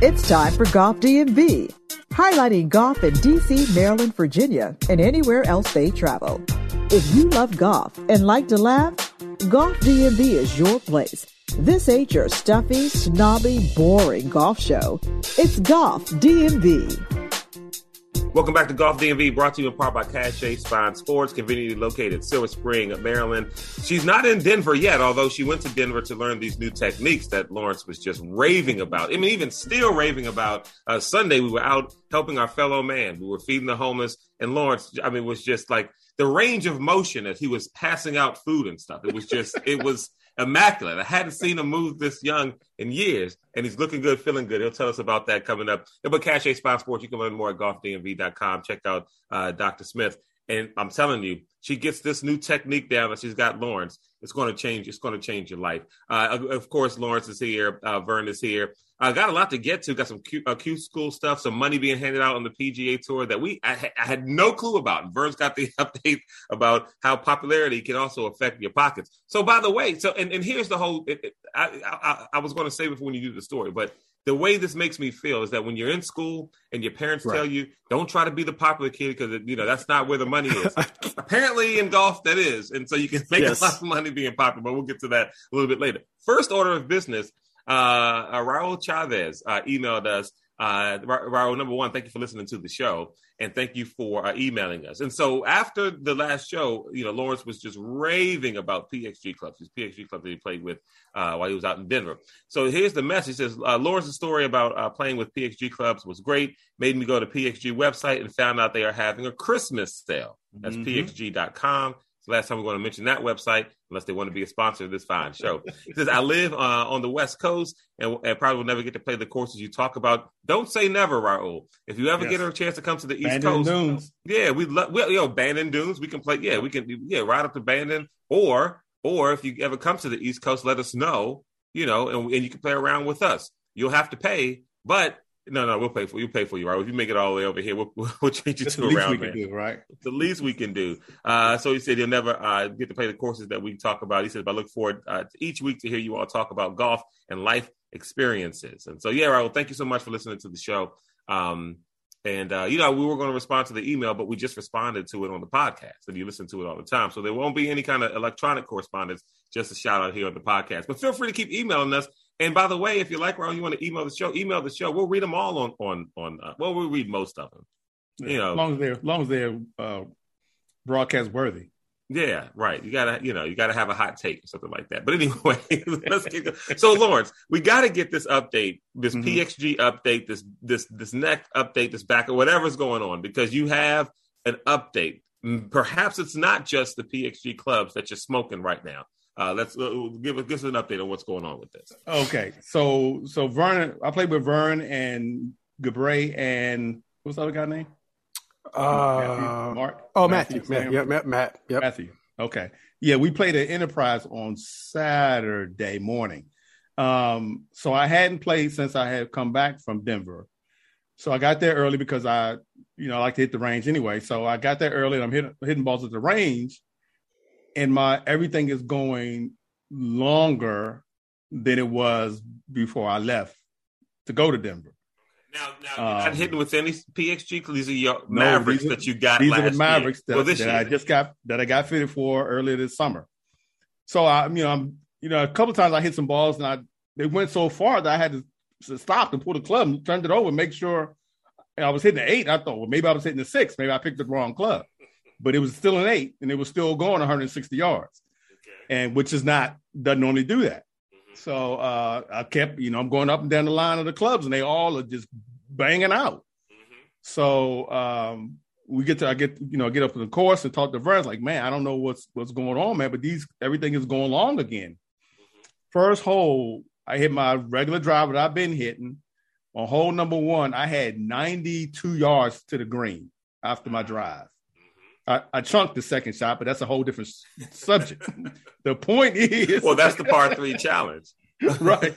It's time for Golf DMV, highlighting golf in DC, Maryland, Virginia, and anywhere else they travel. If you love golf and like to laugh, Golf DMV is your place. This ain't your stuffy, snobby, boring golf show. It's Golf DMV. Welcome back to Golf DMV, brought to you in part by Cache Spine Sports, conveniently located Silver Spring, Maryland. She's not in Denver yet, although she went to Denver to learn these new techniques that Lawrence was just raving about. I mean, even still raving about. Uh, Sunday, we were out helping our fellow man. We were feeding the homeless, and Lawrence, I mean, was just like the range of motion as he was passing out food and stuff. It was just, it was immaculate. I hadn't seen him move this young in years, and he's looking good, feeling good. He'll tell us about that coming up. But Cache Spine Sports, you can learn more at golfdmv.com. Check out uh, Dr. Smith. And I'm telling you, she gets this new technique down that she's got Lawrence. It's going to change. It's going to change your life. Uh, of course, Lawrence is here. Uh, Vern is here. I got a lot to get to. Got some Q, uh, Q school stuff, some money being handed out on the PGA Tour that we I, I, had no clue about. And Vern's got the update about how popularity can also affect your pockets. So, by the way, so and, and here's the whole. It, it, I, I, I was going to say before when you do the story, but the way this makes me feel is that when you're in school and your parents right. tell you don't try to be the popular kid because you know that's not where the money is. Apparently, in golf, that is, and so you can make yes. a lot of money being popular. But we'll get to that a little bit later. First order of business uh, uh, Raul Chavez uh, emailed us. Uh, Raul, number one, thank you for listening to the show, and thank you for uh, emailing us. And so after the last show, you know, Lawrence was just raving about PXG clubs, his PXG club that he played with uh, while he was out in Denver. So here's the message: says uh, Lawrence's story about uh, playing with PXG clubs was great. Made me go to PXG website and found out they are having a Christmas sale. That's mm-hmm. pxg.com last time we're going to mention that website, unless they want to be a sponsor of this fine show. He says, I live uh, on the West Coast and, and, probably will never get to play the courses you talk about. Don't say never, Raul. If you ever yes. get a chance to come to the East Bandon Coast, Dunes. yeah, we love, we, you know, Bandon Dunes, we can play. Yeah, we can, yeah, right up to Bandon. Or, or if you ever come to the East Coast, let us know, you know, and, and you can play around with us. You'll have to pay, but no, no, we'll pay for you. Pay for you, right? If you make it all the way over here, we'll, we'll change it That's to the around least we can do, right? The least we can do. Uh, so he said he'll never uh, get to play the courses that we talk about. He said, but I look forward uh, to each week to hear you all talk about golf and life experiences. And so, yeah, Raul, thank you so much for listening to the show. Um, and uh, you know, we were going to respond to the email, but we just responded to it on the podcast, and you listen to it all the time. So there won't be any kind of electronic correspondence. Just a shout out here on the podcast. But feel free to keep emailing us and by the way, if you like Ron, you want to email the show, email the show. We'll read them all on on on. Uh, well, we'll read most of them. Yeah, you know, as long as they're as long as they're uh, broadcast worthy. Yeah, right. You gotta, you know, you gotta have a hot take or something like that. But anyway, let's get so Lawrence, we gotta get this update, this mm-hmm. PXG update, this this this next update, this back or whatever's going on, because you have an update. Perhaps it's not just the PXG clubs that you're smoking right now. Uh, let's uh, give, give us an update on what's going on with this. Okay, so so Vern, I played with Vern and Gabray and what's the other guy name? Uh, Matthew, Mark. Oh, Matthew. Matthew. Matt, Matt, Matt. Yep. Matthew. Okay. Yeah, we played at Enterprise on Saturday morning. Um, so I hadn't played since I had come back from Denver. So I got there early because I, you know, I like to hit the range anyway. So I got there early and I'm hitting, hitting balls at the range and my everything is going longer than it was before I left to go to Denver. Now, now you're um, not hitting with any PXG because these are your no, Mavericks are, that you got. These are the Mavericks year. that, well, that I just got that I got fitted for earlier this summer. So I, you know, I'm, you know, a couple times I hit some balls and I they went so far that I had to, to stop and pull the club and turned it over, make sure I was hitting the eight. I thought, well, maybe I was hitting the six. Maybe I picked the wrong club but it was still an eight and it was still going 160 yards, okay. and which is not doesn't normally do that. Mm-hmm. So uh, I kept, you know, I'm going up and down the line of the clubs, and they all are just banging out. Mm-hmm. So um, we get to, I get, you know, get up to the course and talk to Vern. Like, man, I don't know what's what's going on, man, but these everything is going long again. Mm-hmm. First hole, I hit my regular driver that I've been hitting. On hole number one, I had 92 yards to the green after my drive. I, I chunked the second shot, but that's a whole different subject. the point is, well, that's the par three challenge, right?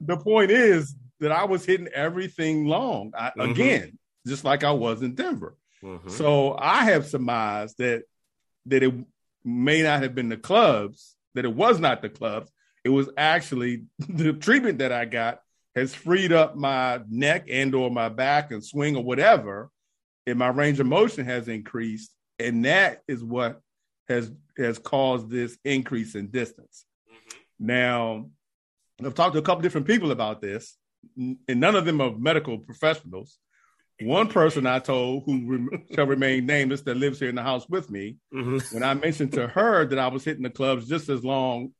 the point is that I was hitting everything long I, mm-hmm. again, just like I was in Denver. Mm-hmm. So I have surmised that that it may not have been the clubs, that it was not the clubs, It was actually the treatment that I got has freed up my neck and or my back and swing or whatever, and my range of motion has increased, and that is what has has caused this increase in distance. Mm-hmm. Now, I've talked to a couple different people about this, and none of them are medical professionals. One person I told who re- shall remain nameless that lives here in the house with me, mm-hmm. when I mentioned to her that I was hitting the clubs just as long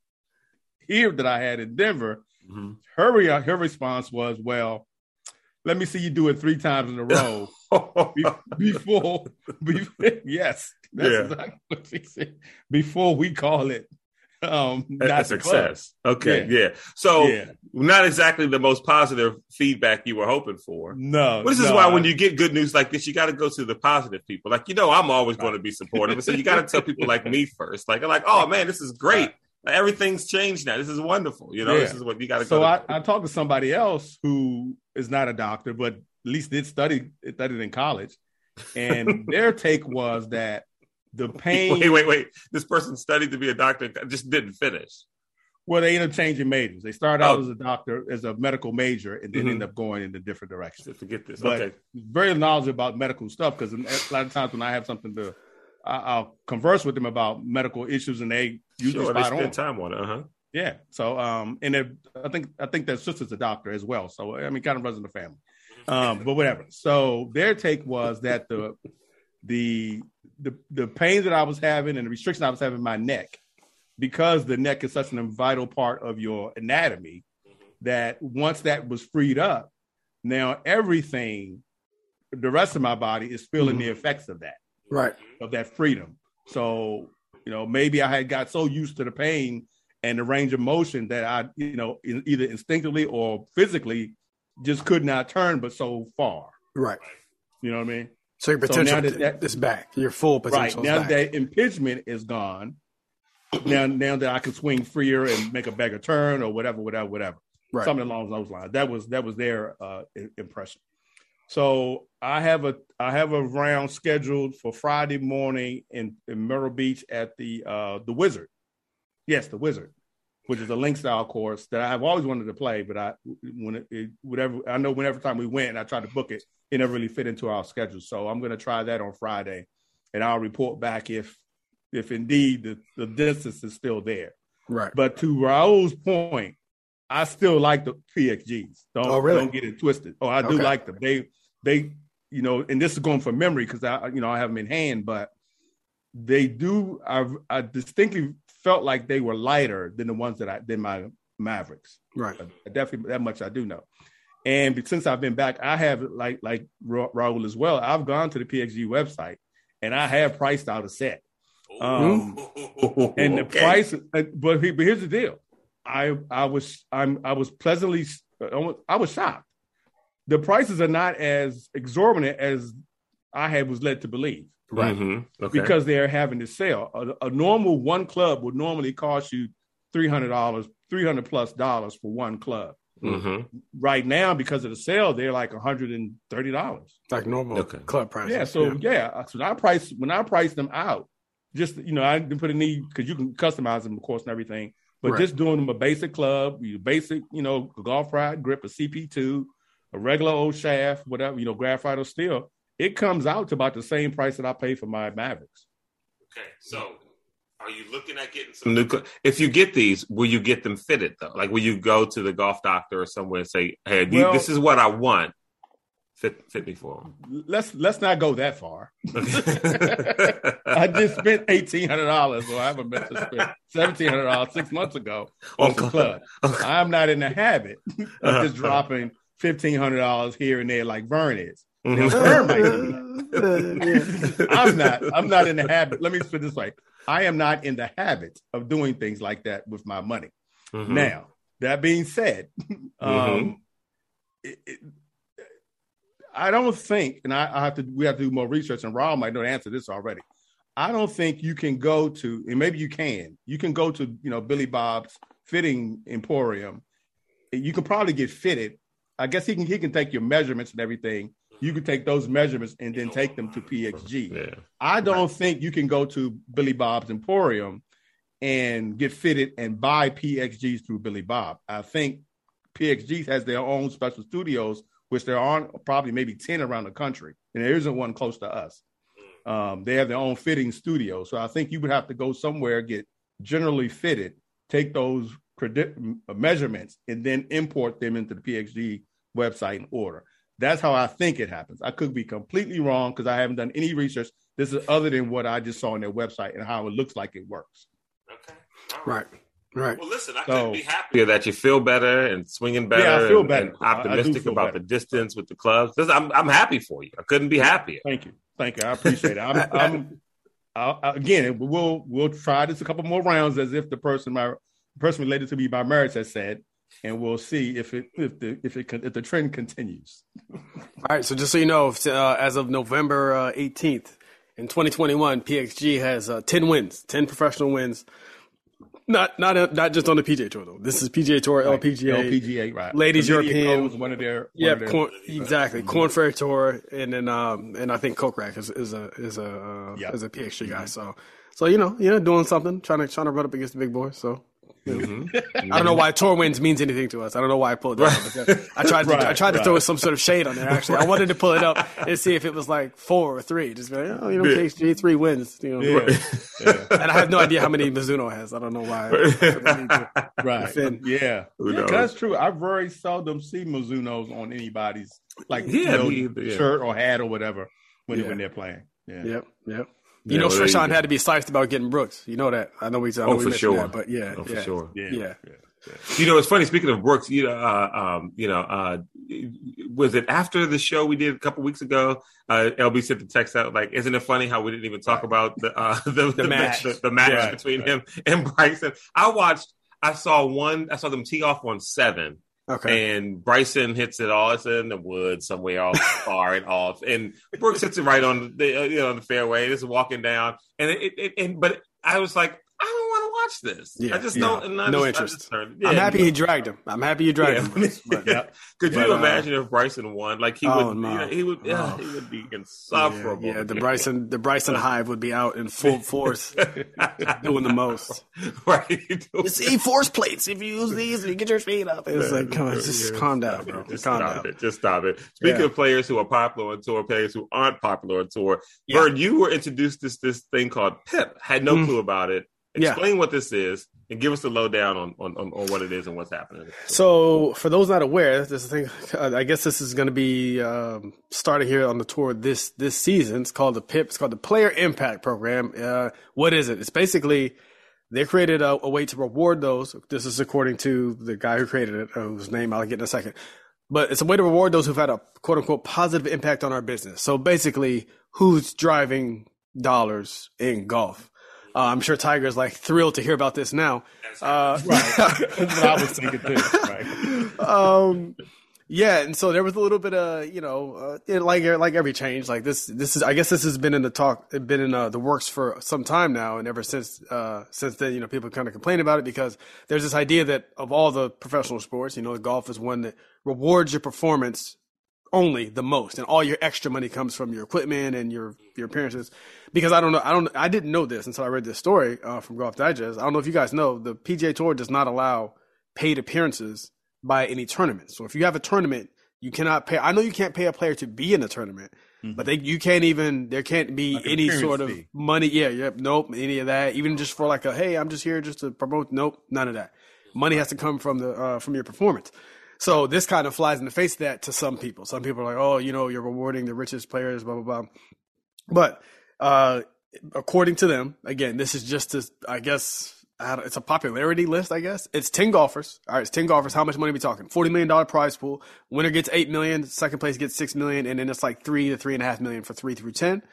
here that I had in Denver, mm-hmm. her her response was, "Well, let me see you do it three times in a row before, before, yes, that's yeah. exactly what she said. Before we call it um a success. Okay, yeah. yeah. So yeah. not exactly the most positive feedback you were hoping for. No. But this no, is why when you get good news like this, you got to go to the positive people. Like you know, I'm always right. going to be supportive, so you got to tell people like me first. Like, like, oh man, this is great. Right. Everything's changed now. This is wonderful. You know, yeah. this is what you got to. So I, I talked to somebody else who is not a doctor, but at least did study studied in college, and their take was that the pain. Wait, wait, wait. This person studied to be a doctor, just didn't finish. Well, they end up changing majors. They started out oh. as a doctor, as a medical major, and then mm-hmm. end up going in a different direction. Forget this. But okay. Very knowledgeable about medical stuff because a lot of times when I have something to, I'll converse with them about medical issues, and they usually sure, they spend on. time on it. Uh-huh. Yeah. So, um, and I think I think their sister's a doctor as well. So, I mean, kind of runs in the family. Um, but whatever. So their take was that the the the the pain that I was having and the restriction I was having in my neck, because the neck is such an vital part of your anatomy, that once that was freed up, now everything, the rest of my body is feeling mm-hmm. the effects of that, right, of that freedom. So you know, maybe I had got so used to the pain and the range of motion that I, you know, either instinctively or physically just could not turn, but so far. Right. You know what I mean? So your potential so that, that, is back. Your full potential. Right now back. that impingement is gone. now, now that I can swing freer and make a bigger turn or whatever, whatever, whatever. Right. Something along those lines. That was that was their uh, impression. So I have a I have a round scheduled for Friday morning in, in Myrtle Beach at the uh, the Wizard. Yes, the Wizard, which is a link style course that I have always wanted to play, but I when it, it whatever I know whenever time we went, I tried to book it, it never really fit into our schedule. So I'm going to try that on Friday, and I'll report back if if indeed the, the distance is still there. Right. But to Raul's point, I still like the PXGs. Don't oh, really? don't get it twisted. Oh, I do okay. like them. They they you know, and this is going for memory because I you know I have them in hand, but they do. I I distinctly felt like they were lighter than the ones that I than my Mavericks. Right. I, definitely that much I do know. And since I've been back, I have like like Raul as well. I've gone to the PXG website and I have priced out a set. Um, and the okay. price, uh, but, but here's the deal. I I was I'm I was pleasantly I was shocked. The prices are not as exorbitant as I had was led to believe. Right. Mm-hmm. Okay. Because they're having to sell. A, a, normal one club would normally cost you three hundred dollars, three hundred plus dollars for one club. Mm-hmm. Right now, because of the sale, they're like one hundred and thirty dollars, like normal okay. club price. Yeah, so yeah. yeah, so I price when I price them out, just you know, I didn't put a need because you can customize them, of course, and everything. But right. just doing them a basic club, you basic, you know, golf ride grip, a CP two, a regular old shaft, whatever, you know, graphite or steel, it comes out to about the same price that I pay for my Mavericks. Okay, so are you looking at getting some new? If you get these, will you get them fitted though? Like, will you go to the golf doctor or somewhere and say, "Hey, well, this is what I want. Fit, fit me for them." Let's let's not go that far. I just spent eighteen hundred dollars, so I haven't been to spend seventeen hundred dollars six months ago on the club. I'm not in the habit of uh-huh. just dropping fifteen hundred dollars here and there like Vern is. Mm-hmm. I'm not. I'm not in the habit. Let me put this way. I am not in the habit of doing things like that with my money. Mm-hmm. Now, that being said, um, mm-hmm. it, it, I don't think, and I, I, have to, we have to do more research, and Rob might know the answer to this already. I don't think you can go to, and maybe you can, you can go to, you know, Billy Bob's fitting emporium. You can probably get fitted. I guess he can, he can take your measurements and everything you can take those measurements and then take them to PXG. Yeah. I don't think you can go to Billy Bob's Emporium and get fitted and buy PXGs through Billy Bob. I think PXGs has their own special studios, which there aren't probably maybe 10 around the country, and there isn't one close to us. Um, they have their own fitting studio. So I think you would have to go somewhere, get generally fitted, take those measurements, and then import them into the PXG website and order. That's how I think it happens. I could be completely wrong because I haven't done any research. This is other than what I just saw on their website and how it looks like it works. Okay. Right. Right. Well, listen, I so, couldn't be happier that you feel better and swinging better. Yeah, I feel better. And, optimistic about better. the distance with the clubs. I'm, I'm happy for you. I couldn't be happier. Thank you. Thank you. I appreciate it. I'm, I'm I, again, we'll we'll try this a couple more rounds as if the person my person related to me by marriage has said, and we'll see if it if the if it if the trend continues. All right. So just so you know, uh, as of November uh, eighteenth uh, in 2021, PXG has uh, 10 wins, 10 professional wins. Not not not just on the PGA Tour though. This is PGA Tour, right. LPGA, LPGA, right? Ladies European, one of their yeah, corn, exactly. Mm-hmm. Korn Ferry Tour, and then um and I think Kokrak is, is a is a uh, yep. is a PXG guy. Mm-hmm. So so you know you know doing something, trying to trying to run up against the big boys. So Mm-hmm. I don't know why tour wins means anything to us. I don't know why I pulled it up. I tried to, right, I tried to right. throw some sort of shade on there. Actually, I wanted to pull it up and see if it was like four or three. Just like, oh, you know, PXG three wins. You know, yeah. Yeah. and I have no idea how many Mizuno has. I don't know why. right? Yeah, yeah that's true. I very seldom see Mizunos on anybody's like yeah, you know, shirt or hat or whatever when when they're playing. Yeah. Yep. Yep. You yeah, know, well, Srixon had to be sliced about getting Brooks. You know that. I know we. I know oh, for sure. That, but yeah, oh, yeah, for sure. Yeah. yeah. yeah. You know, it's funny. Speaking of Brooks, you know, uh, um, you know, uh, was it after the show we did a couple weeks ago? Uh, LB sent the text out like, "Isn't it funny how we didn't even talk about the uh, the, the, match, the, the match yeah, between right. him and Bryson?" I watched. I saw one. I saw them tee off on seven, Okay. And Bryson hits it all. It's in the woods somewhere off far and off. And Brooks hits it right on the uh, you know on the fairway. Just walking down. And it, it, and but I was like, watch this. Yeah, I just yeah. don't. no just, interest. yeah, I'm happy he dragged him. I'm happy he dragged him. But, Could but, you uh, imagine if Bryson won? Like he oh, would. No. You he would. Yeah, oh. he would be insufferable. Yeah, the Bryson, the Bryson Hive would be out in full force, doing the most. Right. Just eat force plates if you use these. You get your feet up. It's like, come on, just calm down, bro. Just calm stop down. It. Just stop it. Speaking of players who are popular on tour, players who aren't popular on tour, Bird, you were introduced to this this thing called PIP. Had no mm. clue about it Explain yeah. what this is and give us the lowdown on, on, on, on, what it is and what's happening. So, for those not aware, this thing, I guess this is going to be um, starting here on the tour this this season. It's called the PIP. It's called the Player Impact Program. Uh, what is it? It's basically they created a, a, way to reward those. This is according to the guy who created it, whose name I'll get in a second. But it's a way to reward those who've had a quote unquote positive impact on our business. So basically, who's driving dollars in golf? Uh, I'm sure Tiger's like thrilled to hear about this now. Uh, right. That's what I was thinking too. Right. Um, yeah, and so there was a little bit of you know, uh, like like every change, like this this is I guess this has been in the talk, been in uh, the works for some time now, and ever since uh, since then, you know, people kind of complain about it because there's this idea that of all the professional sports, you know, golf is one that rewards your performance only the most, and all your extra money comes from your equipment and your your appearances. Because I don't know, I don't, I didn't know this until I read this story uh, from Golf Digest. I don't know if you guys know the PGA Tour does not allow paid appearances by any tournament. So if you have a tournament, you cannot pay. I know you can't pay a player to be in a tournament, mm-hmm. but they you can't even there can't be like any sort of fee. money. Yeah, yep, nope, any of that. Even just for like a hey, I'm just here just to promote. Nope, none of that. Money has to come from the uh, from your performance. So this kind of flies in the face of that to some people. Some people are like, oh, you know, you're rewarding the richest players, blah, blah, blah. But uh, according to them, again, this is just, a, I guess, it's a popularity list, I guess. It's 10 golfers. All right, it's 10 golfers. How much money are we talking? $40 million prize pool. Winner gets 8 million. Second place gets 6 million. And then it's like 3 to 3.5 million for 3 through 10.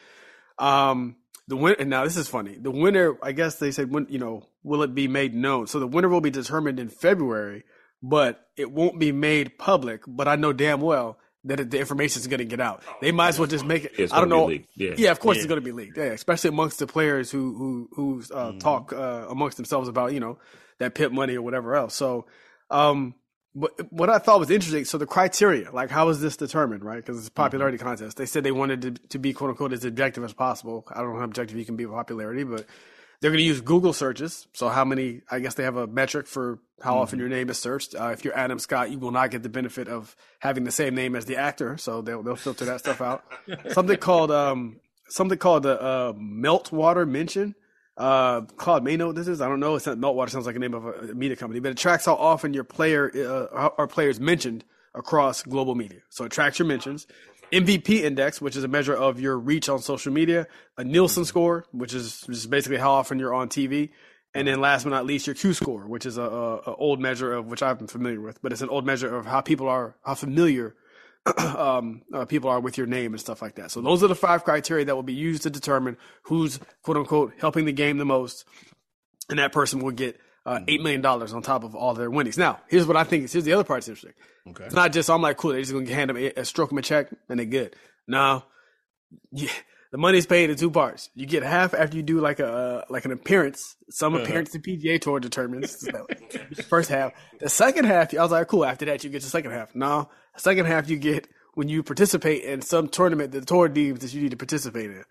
Um, the winner, and now this is funny. The winner, I guess they said, when, you know, will it be made known? So the winner will be determined in February but it won't be made public. But I know damn well that the information is going to get out. They might as well just make it. It's I don't know. Yeah. yeah, of course yeah. it's going to be leaked. Yeah, especially amongst the players who who who uh, mm-hmm. talk uh, amongst themselves about you know that PIP money or whatever else. So, um, but what I thought was interesting. So the criteria, like how is this determined, right? Because it's a popularity mm-hmm. contest. They said they wanted to, to be quote unquote as objective as possible. I don't know how objective you can be with popularity, but They're going to use Google searches. So how many? I guess they have a metric for how mm-hmm. often your name is searched. Uh, if you're Adam Scott, you will not get the benefit of having the same name as the actor. So they'll they'll filter that stuff out. something called um something called the uh, Meltwater mention. Uh, Claude may know what this is. I don't know. It's not Meltwater. Sounds like a name of a media company, but it tracks how often your player uh, our players mentioned across global media. So it tracks your mentions. MVP index, which is a measure of your reach on social media, a Nielsen score, which is just basically how often you're on TV, and then last but not least, your Q score, which is a, a, a old measure of which I've been familiar with, but it's an old measure of how people are how familiar um, uh, people are with your name and stuff like that. So those are the five criteria that will be used to determine who's quote unquote helping the game the most, and that person will get uh, eight million dollars on top of all their winnings. Now, here's what I think. Here's the other part that's interesting. Okay. It's not just I'm like cool. They're just gonna hand them a, a stroke them a check and they're good. No, yeah, the money's paid in two parts. You get half after you do like a like an appearance. Some uh-huh. appearance the PGA Tour determines first half. The second half, I was like, cool. After that, you get the second half. No, the second half you get when you participate in some tournament that the tour deems that you need to participate in.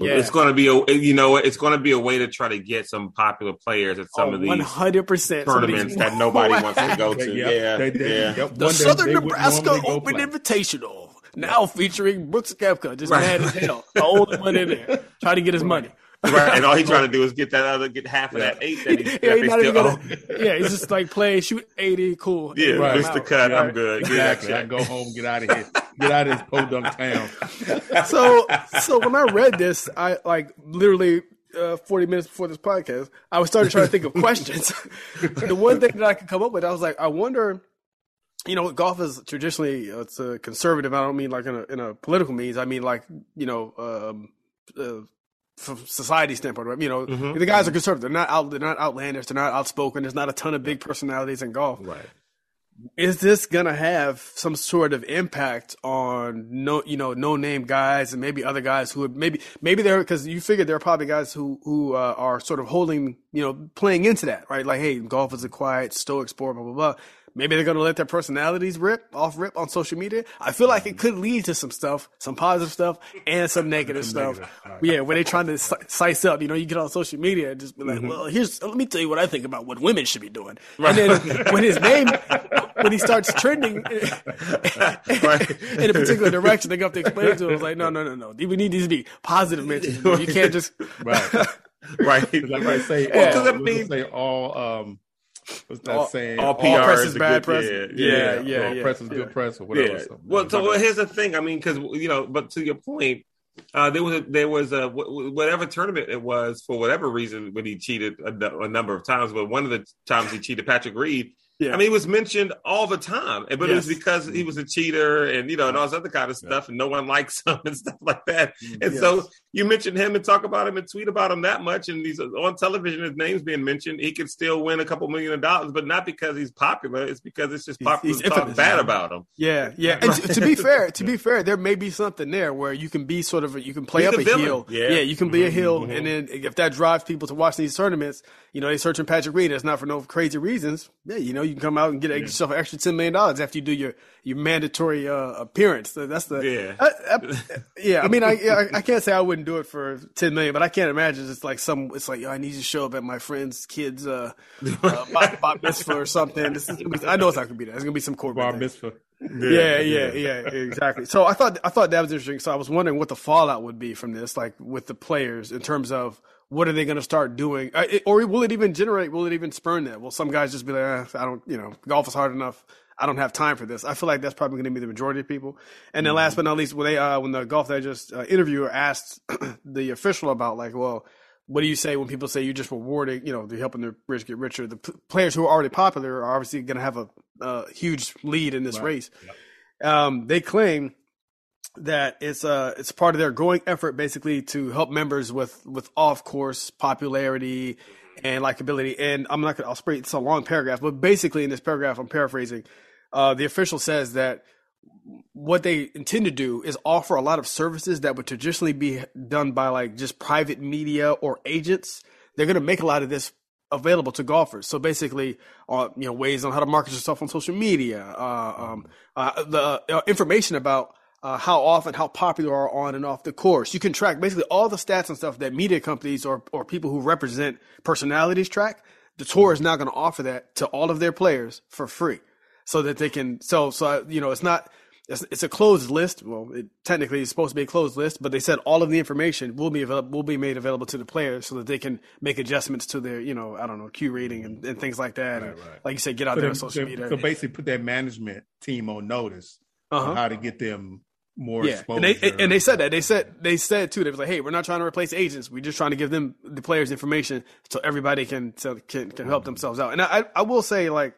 Yeah. It's going to be a you know it's going to be a way to try to get some popular players at some oh, of these 100% tournaments that nobody wants to go to. Yep. Yeah, they, they, yeah. Yep. The Southern Nebraska Open play. Invitational now featuring Brooks Koepka, just right. mad as hell, the old one in there, trying to get his money. Right, and all he's trying to do is get that other, get half of that eight that he's, yeah, he's still gonna, yeah, he's just like play, shoot eighty, cool. Yeah, right. Mr. Cut, I'm good. Exactly. I go home, get out of here, get out of this podunk town. so, so when I read this, I like literally uh, 40 minutes before this podcast, I was starting trying to think of questions. the one thing that I could come up with, I was like, I wonder, you know, golf is traditionally uh, it's a conservative. I don't mean like in a, in a political means. I mean like you know, um, uh, from society standpoint, right? You know, mm-hmm. the guys are conservative. They're not out. They're not outlandish. They're not outspoken. There's not a ton of big personalities in golf. Right. Is this gonna have some sort of impact on no, you know, no name guys and maybe other guys who would maybe maybe they're because you figure there are probably guys who who uh, are sort of holding, you know, playing into that, right? Like, hey, golf is a quiet, stoic sport, blah blah blah. Maybe they're going to let their personalities rip off rip on social media. I feel like it could lead to some stuff, some positive stuff and some negative stuff. Right. Yeah, when they're trying to size up, you know, you get on social media and just be like, mm-hmm. well, here's, let me tell you what I think about what women should be doing. Right. And then when his name, when he starts trending in a particular direction, they have to explain to him, like, no, no, no, no. We need these to be positive mentions. You can't just. right. right. Like I say, well, I mean, say all, um, What's that all, saying? All, PR all press is bad press. Yeah, yeah, yeah. All yeah, press is good press or whatever. Well, so well, here's the thing. I mean, because you know, but to your point, uh, there was a, there was a whatever tournament it was for whatever reason when he cheated a, a number of times, but one of the times he cheated Patrick Reed yeah. I mean, he was mentioned all the time, but yes. it was because he was a cheater and you know and all this other kind of stuff, yeah. and no one likes him and stuff like that. Mm, and yes. so you mention him and talk about him and tweet about him that much, and he's on television. His name's being mentioned. He could still win a couple million dollars, but not because he's popular. It's because it's just popular he's, he's to talk bad about him. Yeah, yeah. And to be fair, to be fair, there may be something there where you can be sort of you can play he's up a, a heel. Yeah. yeah, you can be a heel, mm-hmm. and then if that drives people to watch these tournaments, you know, they searching Patrick Reed. It's not for no crazy reasons. Yeah, you know, you can come out and get yeah. yourself an extra ten million dollars after you do your your mandatory uh, appearance. So that's the yeah. I, I, yeah, I mean, I, I, I can't say I wouldn't do it for ten million, but I can't imagine it's like some. It's like yo, I need to show up at my friend's kid's uh, uh bar, bar mitzvah or something. This is, I know it's not gonna be that. It's gonna be some corporate bar mitzvah. Yeah, yeah, yeah, exactly. So I thought I thought that was interesting. So I was wondering what the fallout would be from this, like with the players in terms of what are they going to start doing? Uh, or will it even generate? Will it even spurn that? Will some guys just be like, eh, I don't, you know, golf is hard enough. I don't have time for this. I feel like that's probably going to be the majority of people. And then, mm-hmm. last but not least, when they uh, when the golf digest uh, interviewer asked the official about like, well, what do you say when people say you're just rewarding, you know, they're helping the rich get richer? The p- players who are already popular are obviously going to have a, a, huge lead in this right. race. Yep. Um, they claim that it's a uh, it's part of their growing effort basically to help members with with off course popularity and likability. And I'm not gonna I'll spray it's a long paragraph, but basically in this paragraph I'm paraphrasing, uh, the official says that what they intend to do is offer a lot of services that would traditionally be done by like just private media or agents. They're going to make a lot of this available to golfers. So basically, uh, you know, ways on how to market yourself on social media, uh, um, uh, the uh, information about uh, how often, how popular are on and off the course. You can track basically all the stats and stuff that media companies or, or people who represent personalities track. The tour is now going to offer that to all of their players for free so that they can, so, so, you know, it's not, it's, it's a closed list. Well, it technically it's supposed to be a closed list, but they said all of the information will be available, will be made available to the players so that they can make adjustments to their, you know, I don't know, Q rating and, and things like that. Right, and, right. Like you said, get out So, there on social they- media. so basically, put that management team on notice Uh-huh. on how to get them more yeah, exposure. and they and they said that they said they said too. They was like, "Hey, we're not trying to replace agents. We're just trying to give them the players information so everybody can so can, can help themselves out." And I I will say like,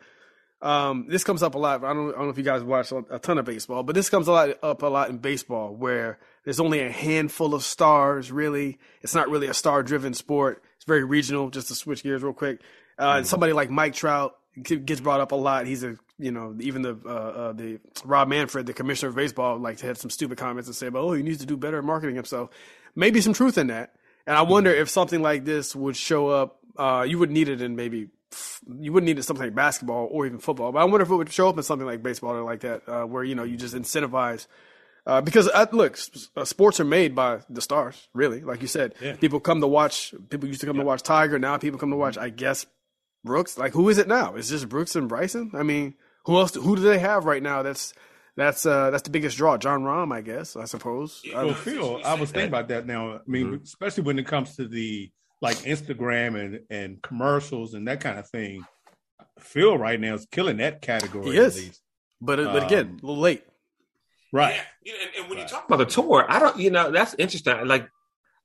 um, this comes up a lot. I don't I don't know if you guys watch a ton of baseball, but this comes a lot up a lot in baseball where there's only a handful of stars. Really, it's not really a star driven sport. It's very regional. Just to switch gears real quick, uh, and somebody like Mike Trout gets brought up a lot. He's a you know even the uh, uh, the Rob Manfred, the commissioner of baseball, like had some stupid comments and say about oh he needs to do better at marketing himself. Maybe some truth in that. And I wonder if something like this would show up. Uh, you would need it in maybe you wouldn't need it in something like basketball or even football. But I wonder if it would show up in something like baseball or like that, uh, where you know you just incentivize. Uh, because uh, look, s- uh, sports are made by the stars, really. Like you said, people come to watch. People used to come to watch Tiger. Now people come to watch. I guess Brooks. Like who is it now? It's just Brooks and Bryson. I mean, who else? Who do they have right now? That's that's uh that's the biggest draw. Jon Rahm, I guess. I suppose. Well, Phil, I was thinking about that now. I mean, Mm-hmm. especially when it comes to the like Instagram and and commercials and that kind of thing. Phil right now is killing that category. He at is. least. but but again, Um, a little late. right? Yeah, and, and when you talk about the tour, I don't, you know, that's interesting. Like,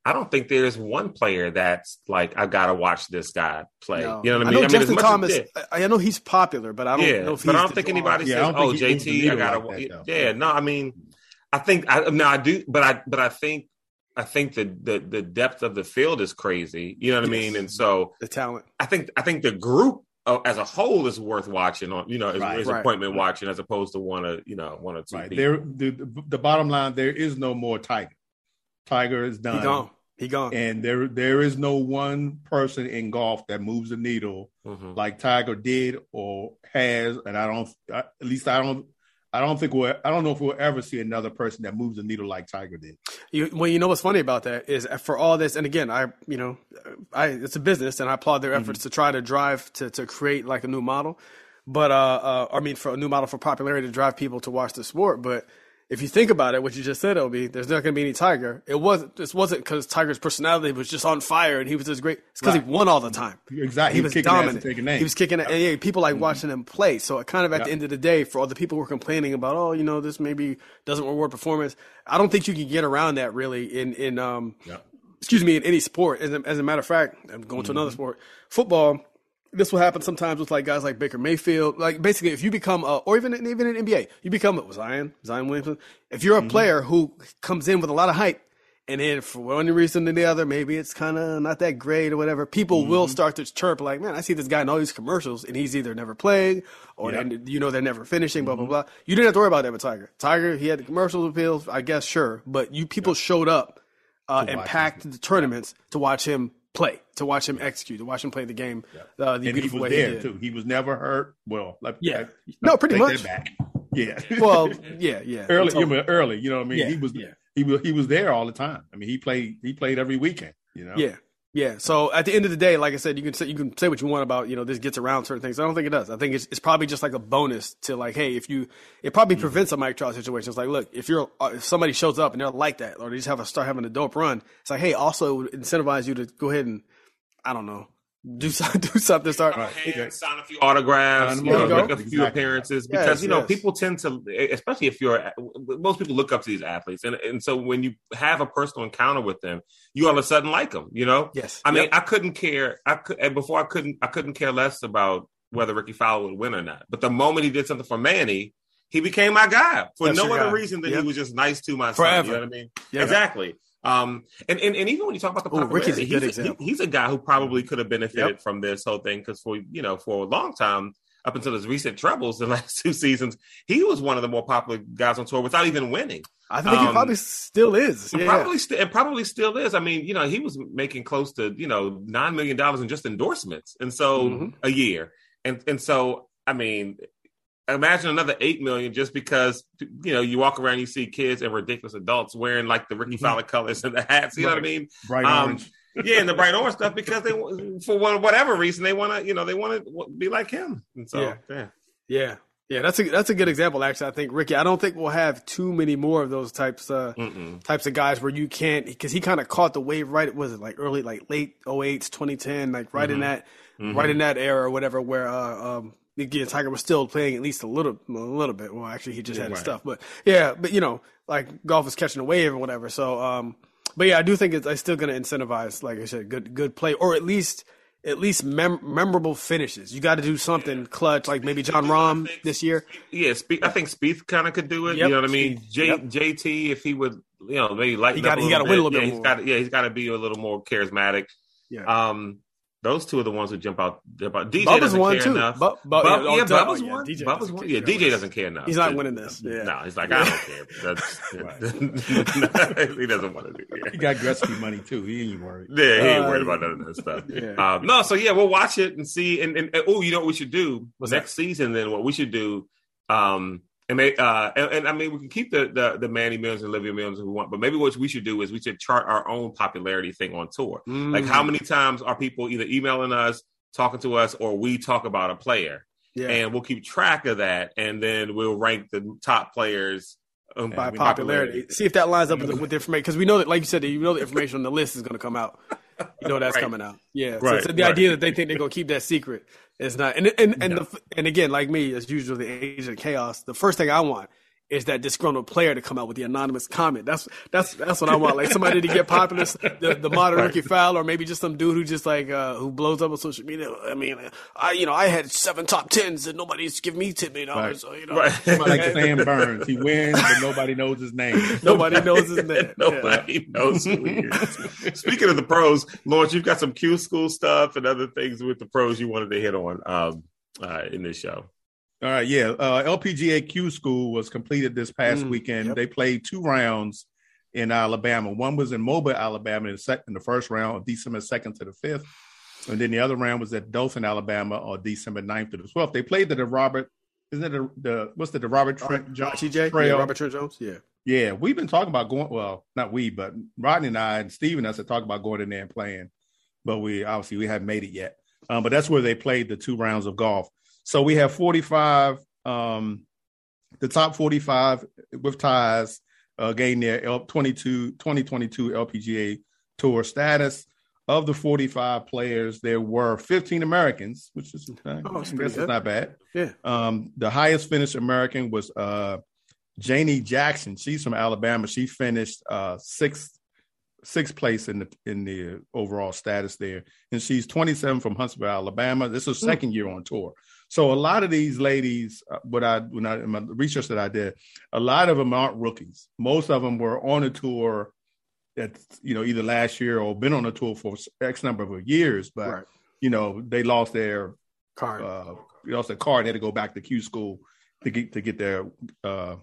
I don't think there's one player that's like, I gotta watch this guy play. No. You know what I mean? I mean? know as Justin Thomas. I, I know he's popular, but I don't yeah, know if he's but I don't think anybody Yeah, I says, "Oh, think he moves the JT, I gotta." like that, yeah, no, I mean, I think I no, I do, but I but I think I think the the the depth of the field is crazy. You know what I mean? And so the talent. I think I think the group uh, as a whole is worth watching on. You know, is, Right. is Right. appointment watching as opposed to one or you know one or two Right. people. There, the, the the bottom line, there is no more Tiger. Tiger is He done. gone. He gone. And there there is no one person in golf that moves the needle Mhm. like Tiger did or has, and I don't. I, at least I don't. I don't think we'll. I don't know if we'll ever see another person that moves the needle like Tiger did. You, well, you know what's funny about that is for all this, and again, I, you know, I it's a business, and I applaud their efforts to try to drive to to create like a new model. But uh, uh, I mean, for a new model for popularity to drive people to watch the sport. But if you think about it, what you just said, Obi, there's not going to be any Tiger. It wasn't. This wasn't because Tiger's personality was just on fire and he was just great. It's because Right. he won all the time. Exactly. He was kicking ass and dominant. He was kicking. And yeah, people like watching him play. So it kind of at the end of the day, for all the people who are complaining about, oh, you know, this maybe doesn't reward performance. I don't think you can get around that really in in um, Yeah. excuse me, in any sport. As a, as a matter of fact, I'm going to another sport, football. This will happen sometimes with like guys like Baker Mayfield. Like basically, if you become, a, or even even in NBA, you become a Zion Zion Williamson. If you're a player who comes in with a lot of hype, and then for one reason or the other, maybe it's kind of not that great or whatever. People will start to chirp like, "Man, I see this guy in all these commercials, and he's either never playing or Yeah. they- you know they're never finishing." Blah blah blah. You didn't have to worry about that with Tiger. Tiger, he had the commercial appeals, I guess, sure, but you people showed up uh, and packed the tournaments to watch him play, to watch him execute, to watch him play the game uh, the and he beautiful was way there he did. too. He was never hurt. Well, like, Yeah. like- No, pretty much. Yeah. Well, yeah, yeah. early, you mean early. You know what I mean? Yeah, he was. yeah. He was. He was there all the time. I mean, he played. He played every weekend. You know. Yeah, yeah. So at the end of the day, like I said, you can say you can say what you want about you know this gets around certain things. I don't think it does. I think it's it's probably just like a bonus to like, hey, if you it probably prevents a Mike Trout situation. It's like, look, if you're uh, if somebody shows up and they're like that, or they just have a start having a dope run, it's like, hey, also it would incentivize you to go ahead and I don't know do something, do something. Start Hand, sign a few autographs, Sign you know, make a few Exactly. appearances Yes, because you know yes. people tend to, especially if you're most people look up to these athletes, and and so when you have a personal encounter with them, you all of a sudden like them. You know, yes. I mean, Yep. I couldn't care. I could and before I couldn't. I couldn't care less about whether Rickie Fowler would win or not. But the moment he did something for Manny, he became my guy for That's no other guy. reason than Yep. he was just nice to my son. You know what I mean? Yeah. Exactly. Um, and, and and even when you talk about the Ooh, popularity, a good he's, example. he- he's a guy who probably could have benefited Yep. from this whole thing because for you know for a long time up until his recent troubles the last two seasons, he was one of the more popular guys on tour without even winning. I think he um, probably still is. Yeah, probably st- and probably still is. I mean, you know, he was making close to you know nine million dollars in just endorsements, and so Mhm. a year, and and so I mean, imagine another eight million just because you know you walk around, you see kids and ridiculous adults wearing like the Rickie Fowler colors and the hats. You right. know what I mean? Bright um, orange. yeah, and the bright orange stuff because they, for whatever reason, they want to, you know, they want to be like him. And so, yeah. yeah. yeah. Yeah, that's a that's a good example. Actually, I think Rickie. I don't think we'll have too many more of those types uh, types of guys where you can't because he kind of caught the wave right. Was it like early, like late 08, 2010, like right mm-hmm. in that mm-hmm. right in that era or whatever, where uh, um, again Tiger was still playing at least a little a little bit. Well, actually, he just had right. his stuff, but yeah, but you know, like golf is catching a wave or whatever. So, um, but yeah, I do think it's, it's still going to incentivize, like I said, good good play or at least at least mem- memorable finishes. You got to do something yeah. clutch, like maybe Jon Rahm this year. Yeah, Spe- I think Spieth kind of could do it. Yep. You know what I mean? J- yep. JT, if he would, you know, maybe lighten he got, up. He got to win a little yeah, bit he's Got, yeah, he's got to be a little more charismatic. Yeah. Um, those two are the ones who jump out. Jump out. DJ Bubba's doesn't care too. enough. Bu- Bu- Bub, yeah, yeah, Bubba's oh, one. DJ Bubba's one. Yeah, DJ doesn't care enough. He's not winning this. Yeah. No, he's like, I don't care. he doesn't want to do it. He got Gretzky money too. He ain't worried. Yeah, he ain't uh, worried about none of that stuff. Yeah. Um, no, so yeah, we'll watch it and see. And, and, and oh, you know what we should do What's next that? season? Then what we should do? Um, and, may, uh, and, and, I mean, we can keep the, the, the Manny Mills and Olivia Mills if we want, but maybe what we should do is we should chart our own popularity thing on tour. Mm. Like, how many times are people either emailing us, talking to us, or we talk about a player? Yeah. And we'll keep track of that, and then we'll rank the top players um, by popularity. popularity. See if that lines up with, with the information, because we know that, like you said, you know the information on the list is going to come out. You know that's right. coming out. Yeah. Right. So, so the right. idea that they think they're going to keep that secret is not. And and and, no. the, and again, like me, as usual, the agent of chaos. The first thing I want is that disgruntled player to come out with the anonymous comment. That's that's that's what I want. Like somebody to get popular, the, the modern right. Rickie Fowler, or maybe just some dude who just like uh, who blows up on social media. I mean, I you know I had seven top tens and nobody's giving me ten million dollars. Right. So, you know, right. like Sam Burns, he wins, but nobody knows his name. nobody knows his name. nobody yeah. knows who he is. Speaking of the pros, Lawrence, you've got some Q school stuff and other things with the pros you wanted to hit on um, uh, in this show. All right, yeah. Uh, LPGA Q School was completed this past mm, weekend. Yep. They played two rounds in Alabama. One was in Mobile, Alabama, in the, second, in the first round, December second to the fifth, and then the other round was at Dothan, Alabama, on December 9th to the twelfth. They played the, the Robert. Isn't it the, the what's the, the Robert Trent Jones? TJ? Trail? Yeah, Robert Trent Jones. Yeah. Yeah, we've been talking about going. Well, not we, but Rodney and I and Steve and us have talked about going in there and playing, but we obviously we haven't made it yet. Um, but that's where they played the two rounds of golf. So we have 45, um, the top 45 with ties uh, gained their L- 22, 2022 LPGA Tour status. Of the 45 players, there were 15 Americans, which is uh, oh, it's not bad. Yeah. Um, the highest finished American was uh, Janie Jackson. She's from Alabama. She finished uh, sixth sixth place in the in the overall status there, and she's 27 from Huntsville, Alabama. This is hmm. second year on tour. So a lot of these ladies, uh, what I when I in my research that I did, a lot of them aren't rookies. Most of them were on a tour that you know either last year or been on a tour for X number of years, but right. you know they lost their card. Uh, they lost their card. They had to go back to Q school to get to get their uh,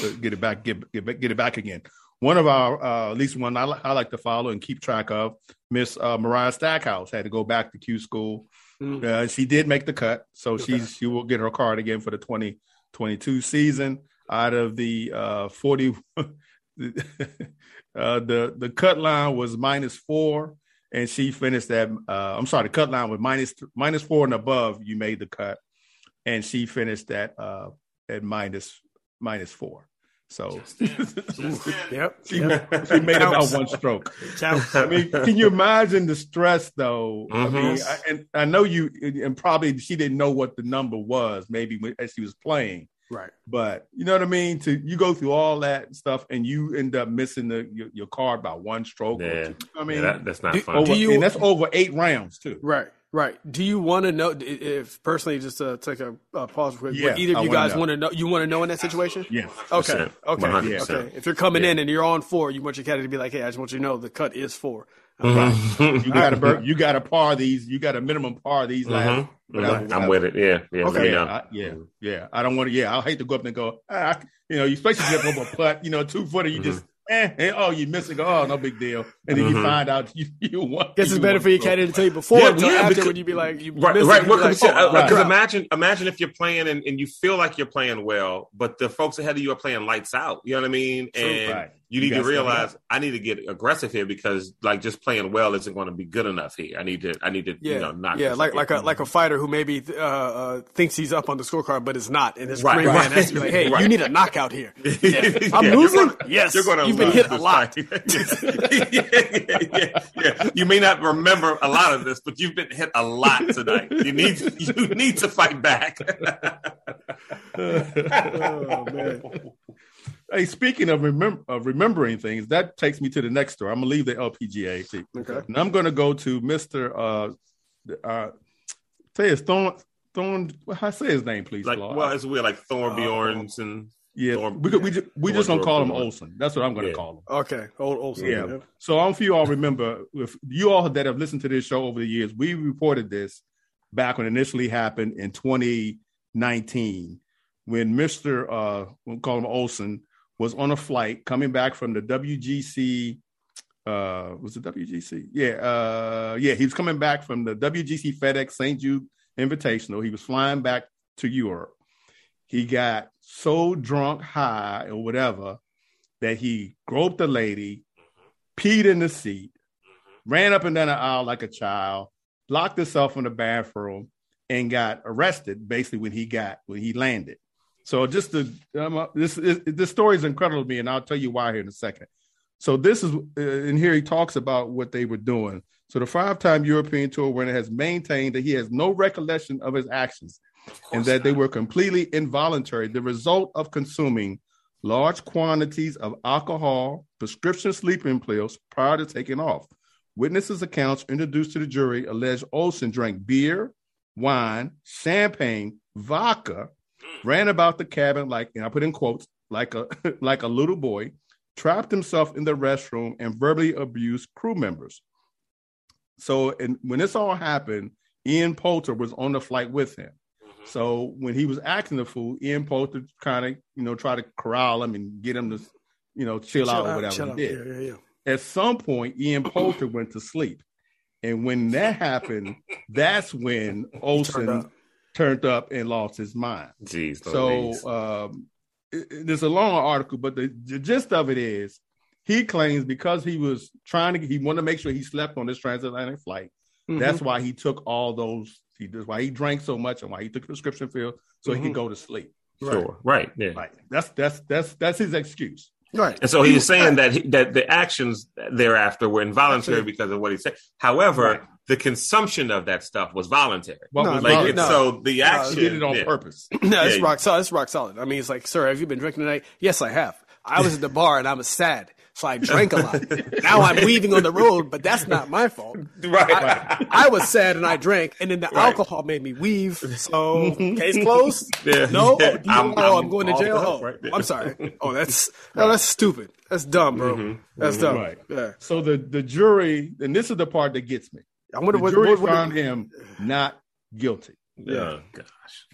to get it back get get, get it back again. One of our, uh, at least one I, I like to follow and keep track of, Miss uh, Mariah Stackhouse had to go back to Q school Mm. Uh, she did make the cut, so okay. she she will get her card again for the 2022 season. Out of the uh, 40, uh, the the cut line was minus four, and she finished that. Uh, I'm sorry, the cut line was minus minus four and above. You made the cut, and she finished that uh, at minus minus four. So, yep, she, yep. she made about one stroke. I mean, can you imagine the stress though? Mm-hmm. I mean, I, and I know you, and probably she didn't know what the number was, maybe as she was playing. Right. But you know what I mean? To you go through all that stuff and you end up missing the your, your card by one stroke. Yeah. I mean, yeah, that, that's not do, fun. Over, you, and that's over eight rounds too. Right. Right. Do you want to know if personally, just to take a, a pause quick? Yeah, either of you guys want to know? You want to know in that situation? Yeah. Okay. Okay. 100%. Okay. If you're coming yeah. in and you're on four, you want your caddy to be like, "Hey, I just want you to know the cut is 4 mm-hmm. you got to you got to par these. You got a minimum par these. Mm-hmm. mm-hmm. I'm with it. Yeah. Yeah. Okay. Yeah. I, yeah. Yeah. I don't want to. Yeah. I hate to go up and go. Ah, you know, you especially get up a putt. You know, two footer. You mm-hmm. just eh, eh, oh, you missed it. Oh, no big deal. And then Mhm. you find out you you won. Guess it's better for you, the Cat, trophy. to tell you before Yeah, until yeah, after because- when you be like, you Right, right. you Well, be like, because oh, right. imagine, imagine if you're playing and, and you feel like you're playing well, but the folks ahead of you are playing lights out. You know what I mean? True. and Right. You You need to gotta realize I need to get aggressive here because like just playing well isn't going to be good enough here. I need to, I need to, Yeah, you know, knock. yeah, like like a like a fighter who maybe uh, uh, thinks he's up on the scorecard, but is not, and his Right, brain right. has to be like, "Hey, Right. you need a knockout here." I'm Yeah, you're losing. gonna- yes, You're going to you've been hit a lot. yeah, yeah. You may not remember a lot of this, but you've been hit a lot tonight. You need you need to fight back. Oh man, Hey, speaking of, remem- of remembering things, that takes me to the next story. I'm gonna leave the LPGA. See, Okay. and I'm gonna go to Mister. Uh, uh, say his Thorn. Thorn. How say his name, please? like, Claude? well, it's weird, like Uh, Thornbjorns and yeah, Thorn- we could, we just, we just gonna call him Olson. That's what I'm gonna Yeah. call him. okay, old Olsen. Yeah. Yeah. So I don't know if you all remember, if you all that have listened to this show over the years, we reported this back when it initially happened in 2019 when Mr. Uh, we'll call him Olson was on a flight coming back from the WGC. Uh, was it WGC? Yeah, uh, yeah. He was coming back from the WGC FedEx St. Jude Invitational. He was flying back to Europe. He got so drunk, high, or whatever, that he groped a lady, peed in the seat, ran up and down the aisle like a child, locked himself in the bathroom, and got arrested basically when he got when he landed. So just the um, uh, this this, this story is incredible to me, and I'll tell you why here in a second. So this is uh, and here he talks about what they were doing. So the five-time European tour winner has maintained that he has no recollection of his actions and that they were completely involuntary, the result of consuming large quantities of alcohol, prescription sleeping pills prior to taking off. Witnesses' accounts introduced to the jury allege Olson drank beer, wine, champagne, vodka, Mm. ran about the cabin like, and I put in quotes, like a like a little boy, trapped himself in the restroom, and verbally abused crew members. So, and when this all happened, Ian Poulter was on the flight with him. So when he was acting the fool, Ian Poulter kind of, you know, try to corral him and get him to, you know, chill, out or whatever he out. did. Yeah, yeah, yeah. At some point, Ian Poulter went to sleep. And when that happened, that's when Olson. Turned up and lost his mind. Jeez, So Louise. um, it, it- there's a long article, but the, the gist of it is he claims because he was trying to, he wanted to make sure he slept on this transatlantic flight. Mhm. That's why he took all those. He that's why he drank so much and why he took prescription pills so he Mhm. could go to sleep. sure, right, yeah. Right. That's that's that's that's his excuse. right. And so he's saying that he, that the actions thereafter were involuntary Absolutely. because of what he said. However, Right. The consumption of that stuff was voluntary. What No, was Like wrong? it's, no. so the he action did it on yeah. purpose. No, it's Yeah. rock solid. It's rock solid. I mean, it's like, sir, have you been drinking tonight? Yes, I have. I was at the bar and I was sad, so I drank a lot. now I'm weaving on the road, but that's not my fault. Right. I, I was sad and I drank, and then the Right. alcohol made me weave. So mm-hmm. case closed. Yeah. No, Yeah. Oh, I'm- oh, I'm I'm, going to jail. Oh, right. I'm sorry. Oh, that's no, that's stupid. That's dumb, bro. Mm-hmm. That's mm-hmm. dumb. Right. Yeah. So the the jury, and this is the part that gets me. I wonder The what, jury what, what found him not guilty. Oh, gosh.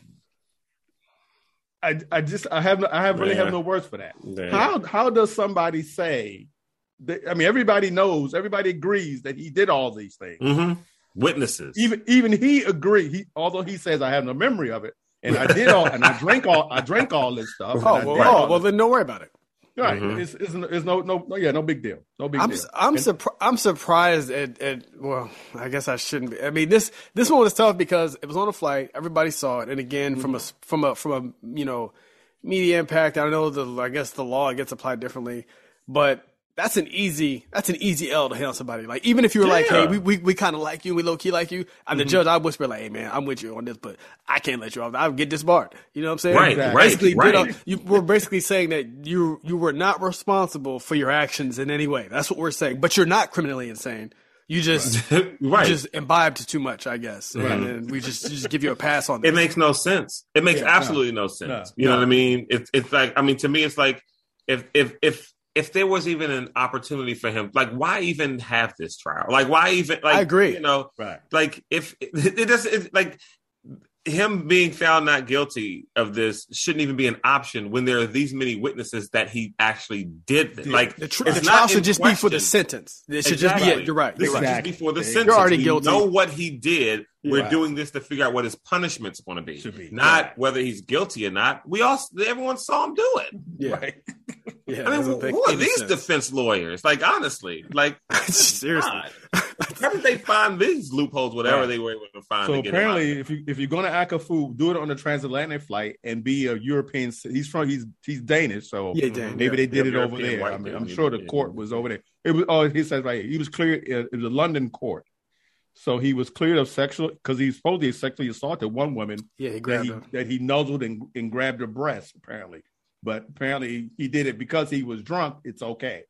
I, I just I have no- I have really Yeah. have no words for that. Yeah. How how does somebody say that? I mean, everybody knows, everybody agrees that he did all these things. Mhm. Witnesses. Even even he agreed. He although he says I have no memory of it, and I did all and I drank all I drank all this stuff. Oh, well, oh, all well, this- then don't worry about it. Right. Mhm. It's, it's, it's no no no yeah no big deal. No big I'm deal. I'm And- surpri- I'm surprised at, at well I guess I shouldn't be. I mean this this one was tough because it was on a flight. Everybody saw it, and again from a, from a from a you know media impact. I know the I guess the law gets applied differently, but that's an easy that's an easy L to hand somebody. Like even if you were like, hey, we we, we kind of like you, we low key like you. I'm the mm-hmm. judge. I whisper like, hey man, I'm with you on this, but I can't let you off. I'll get disbarred. You know what I'm saying? Right, Exactly. right, Basically, right. did a- you, we're basically saying that you you were not responsible for your actions in any way. That's what we're saying. But you're not criminally insane. You just right. you just imbibed too much, I guess, and mm-hmm. then we just just give you a pass on This. it makes no sense. It makes Yeah, absolutely no, sense. No, you know no. what I mean? It's it's like I mean to me it's like if if if if there was even an opportunity for him, like why even have this trial? Like why even like I agree. You know, right. like if it, it doesn't it, like him being found not guilty of this shouldn't even be an option when there are these many witnesses that he actually did. This. Like The, tr- it's the not trial should just be for the sentence. It should just be it. You're right. This You're should just be for the sentence. You're sentence. already We guilty. know what he did. We're Right. doing this to figure out what his punishment's going to be. Should be. Not Right. whether he's guilty or not. We all, everyone saw him do it. Yeah. Right. yeah I mean, who, who are these sense. defense lawyers? Like, honestly, like, Seriously. God. how did they find these loopholes? Whatever Right. they were able to find. So to get him out of apparently, there? if you if you're going to act a fool, do it on a transatlantic flight and be a European. He's from he's he's Danish, so Yeah, Dan, maybe yeah. they did Yeah, it over there. I mean, I'm sure the yeah, court was over there. It was. Oh, he says right. here, He was cleared. Uh, it was a London court, so he was cleared of sexual because he supposedly sexually assaulted one woman Yeah, he that grabbed he her. that he nuzzled and, and grabbed her breast. Apparently, but apparently he did it because he was drunk. It's okay.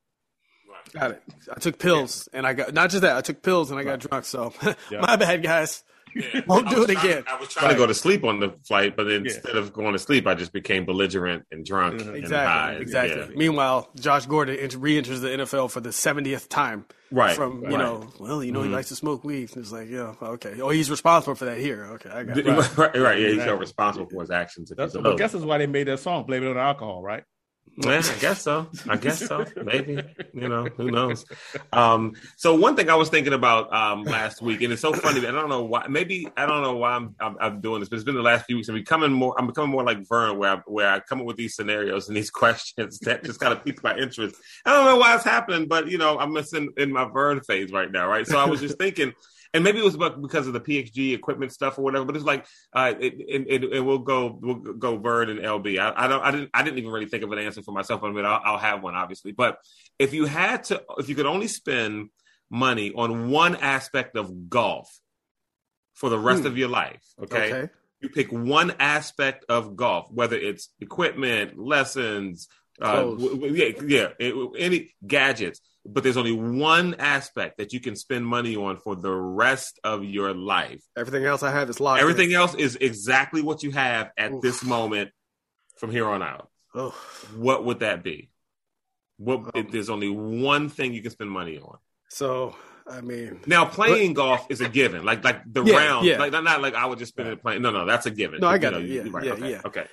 Got it. I took pills and I got not just that. I took pills and I got drunk. So Yeah. my bad, guys. Yeah. Won't I do was it trying- again. I was trying to go to sleep on the flight, but Yeah. instead of going to sleep, I just became belligerent and drunk. Mhm. and Exactly. high. Exactly. Yeah. Meanwhile, Josh Gordon re-enters the NFL for the seventieth time. Right, From you right. know, well, you know, he Mhm. likes to smoke weed. It's like, yeah, okay. Oh, he's responsible for that here. Okay, I got it. Right, right, right, Yeah, he's Exactly. not responsible for his actions. If That's, he's I guess that's why they made that song. Blame it on alcohol, right? Yeah, I guess so. I guess so. Maybe. You know, who knows? Um, so one thing I was thinking about um, last week, and it's so funny that I don't know why. Maybe I don't know why I'm, I'm, I'm doing this, but it's been the last few weeks. I'm becoming more. I'm becoming more like Vern, where I, where I come up with these scenarios and these questions that just kind of pique my interest. I don't know why it's happening, but you know, I'm missing in my Vern phase right now, right? So I was just thinking. And maybe it was about because of the PXG equipment stuff or whatever, but it's like uh, it, it, it, will go we'll go Vern and LB. I, I don't I didn't I didn't even really think of an answer for myself. I mean, I'll, I'll have one obviously, but if you had to, if you could only spend money on one aspect of golf for the rest Hmm. of your life, okay? Okay. you pick one aspect of golf, whether it's equipment, lessons, uh, w- w- yeah, yeah, it- any gadgets. But there's only one aspect that you can spend money on for the rest of your life. Everything else I have is locked. in. Everything else is exactly what you have at Oof. this moment from here on out. Oh, What would that be? What Um, if there's only one thing you can spend money on? so I mean, Now playing golf is a given. Like like the Yeah, round, yeah. like not, not like I would just spend it playing. No, no, that's a given. No, I You got know, it. you- Yeah, right, yeah, okay, yeah. Okay.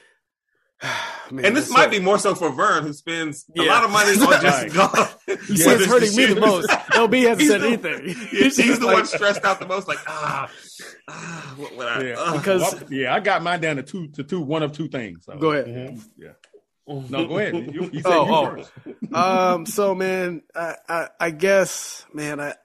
man, And this might so- be more so for Vern, who spends a lot of money on just Right. golf. You With see, it's hurting me the most. LB hasn't He's said the- anything. Yeah, he's, just the like- one stressed out the most. Like ah, ah what would I? Yeah. ah. Because- Well, yeah, I got mine down to two to two, one of two things. So. Go ahead. Mhm. Yeah. No, go ahead. You, you said Oh, you oh. first. um. So, man, I, I, I guess, man, I,